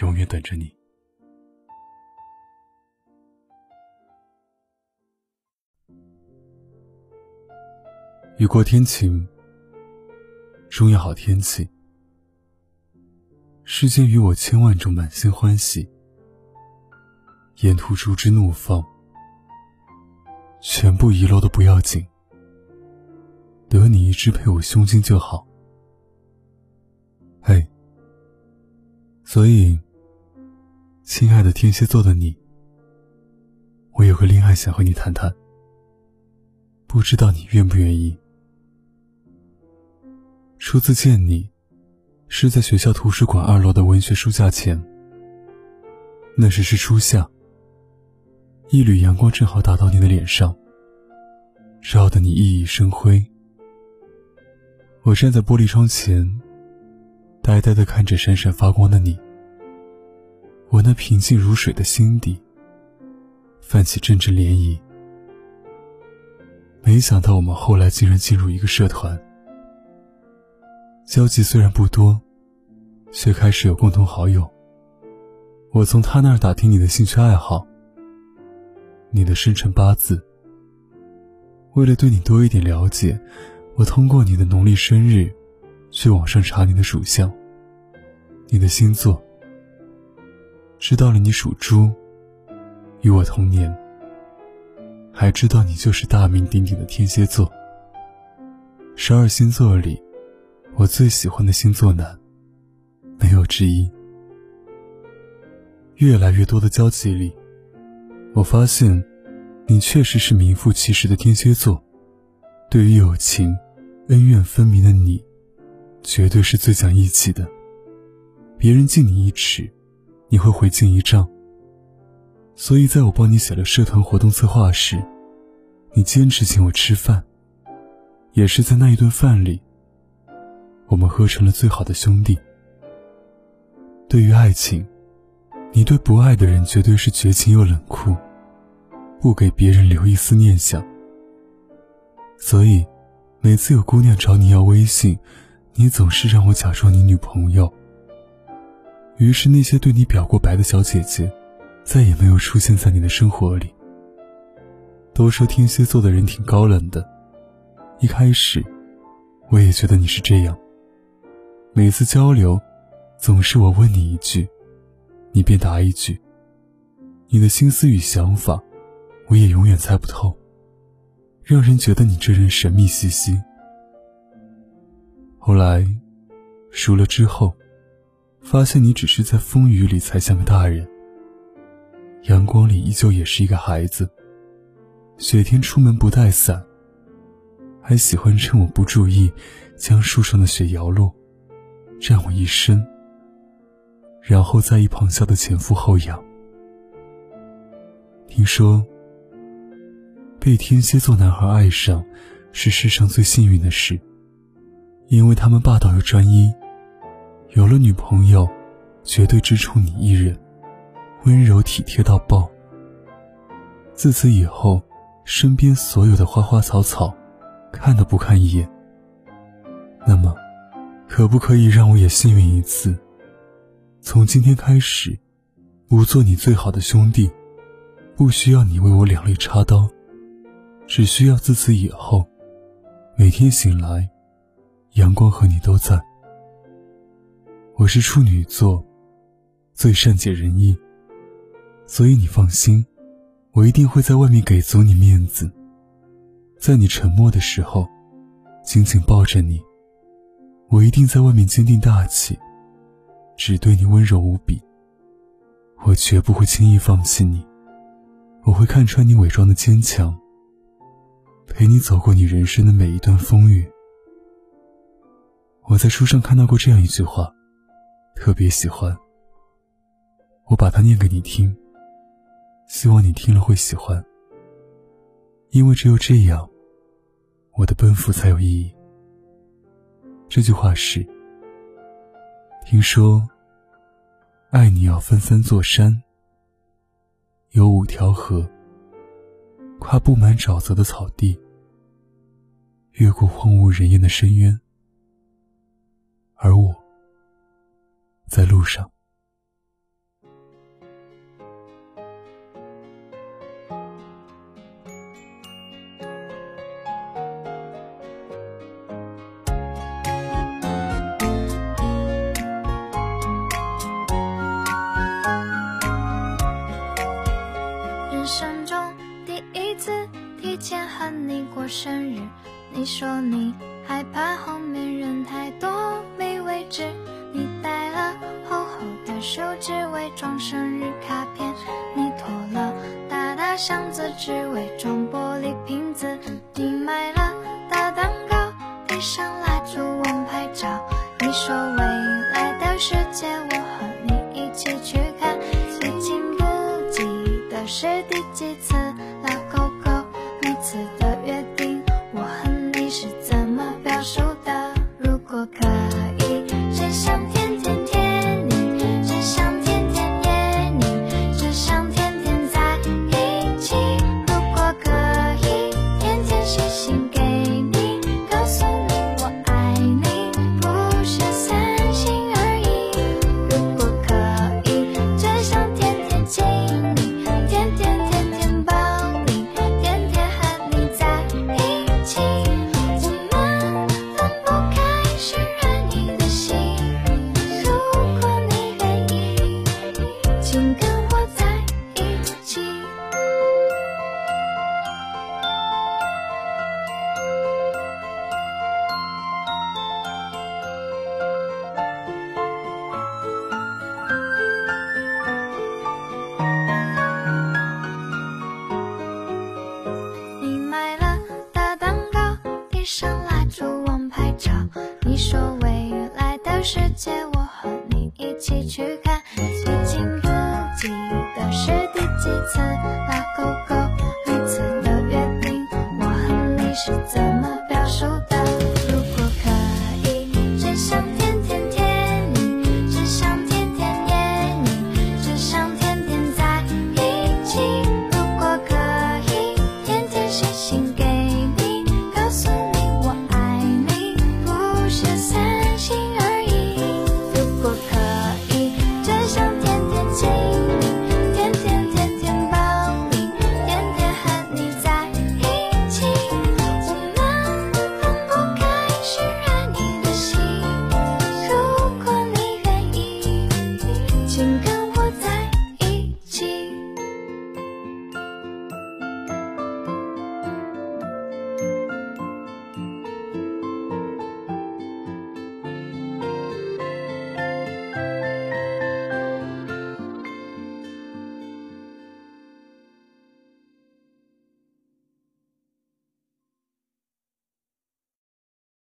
永远等着你。雨过天晴，终有好天气。世间与我千万种满心欢喜，沿途竹枝怒放，全部遗落都不要紧，得你一只配我胸襟就好。嘿，所以，亲爱的天蝎座的你，我有个恋爱想和你谈谈，不知道你愿不愿意。初次见你，是在学校图书馆二楼的文学书架前。那时是初夏，一缕阳光正好打到你的脸上，照得你熠熠生辉。我站在玻璃窗前，呆呆地看着闪闪发光的你。我那平静如水的心底，泛起阵阵涟漪。没想到我们后来竟然进入一个社团。交集虽然不多，却开始有共同好友。我从他那儿打听你的兴趣爱好，你的生辰八字。为了对你多一点了解，我通过你的农历生日，去网上查你的属相、你的星座，知道了你属猪，与我同年，还知道你就是大名鼎鼎的天蝎座。十二星座里。我最喜欢的星座男，没有之一。越来越多的交集里，我发现，你确实是名副其实的天蝎座。对于友情，恩怨分明的你，绝对是最讲义气的。别人敬你一尺，你会回敬一丈。所以，在我帮你写了社团活动策划时，你坚持请我吃饭，也是在那一顿饭里。我们喝成了最好的兄弟。对于爱情，你对不爱的人绝对是绝情又冷酷，不给别人留一丝念想。所以，每次有姑娘找你要微信，你总是让我假装你女朋友。于是，那些对你表过白的小姐姐，再也没有出现在你的生活里。都说天蝎座的人挺高冷的，一开始，我也觉得你是这样。每次交流，总是我问你一句，你便答一句。你的心思与想法，我也永远猜不透，让人觉得你这人神秘兮兮。后来，熟了之后，发现你只是在风雨里才像个大人，阳光里依旧也是一个孩子。雪天出门不带伞，还喜欢趁我不注意，将树上的雪摇落。占我一身，然后在一旁笑得前俯后仰。听说，被天蝎座男孩爱上，是世上最幸运的事，因为他们霸道又专一，有了女朋友，绝对只宠你一人，温柔体贴到爆。自此以后，身边所有的花花草草，看都不看一眼。那么。可不可以让我也幸运一次？从今天开始，我做你最好的兄弟，不需要你为我两肋插刀，只需要自此以后，每天醒来，阳光和你都在。我是处女座，最善解人意，所以你放心，我一定会在外面给足你面子，在你沉默的时候，紧紧抱着你。我一定在外面坚定大气，只对你温柔无比。我绝不会轻易放弃你，我会看穿你伪装的坚强，陪你走过你人生的每一段风雨。我在书上看到过这样一句话，特别喜欢。我把它念给你听，希望你听了会喜欢，因为只有这样，我的奔赴才有意义。这句话是：听说，爱你要分三座山，有五条河，跨布满沼泽的草地，越过荒无人烟的深渊，而我在路上。人生中第一次提前和你过生日你说你害怕后面人太多。装生日卡片，你拖了大大箱子只为装玻璃瓶子，你买了大蛋糕，点上蜡烛忘拍照，你说未来的世界我和你一起去看，已经不记得是第几次说未来的世界，我和你一起去看。已经不记得是第几次拉勾勾，每次的约定，我和你是怎？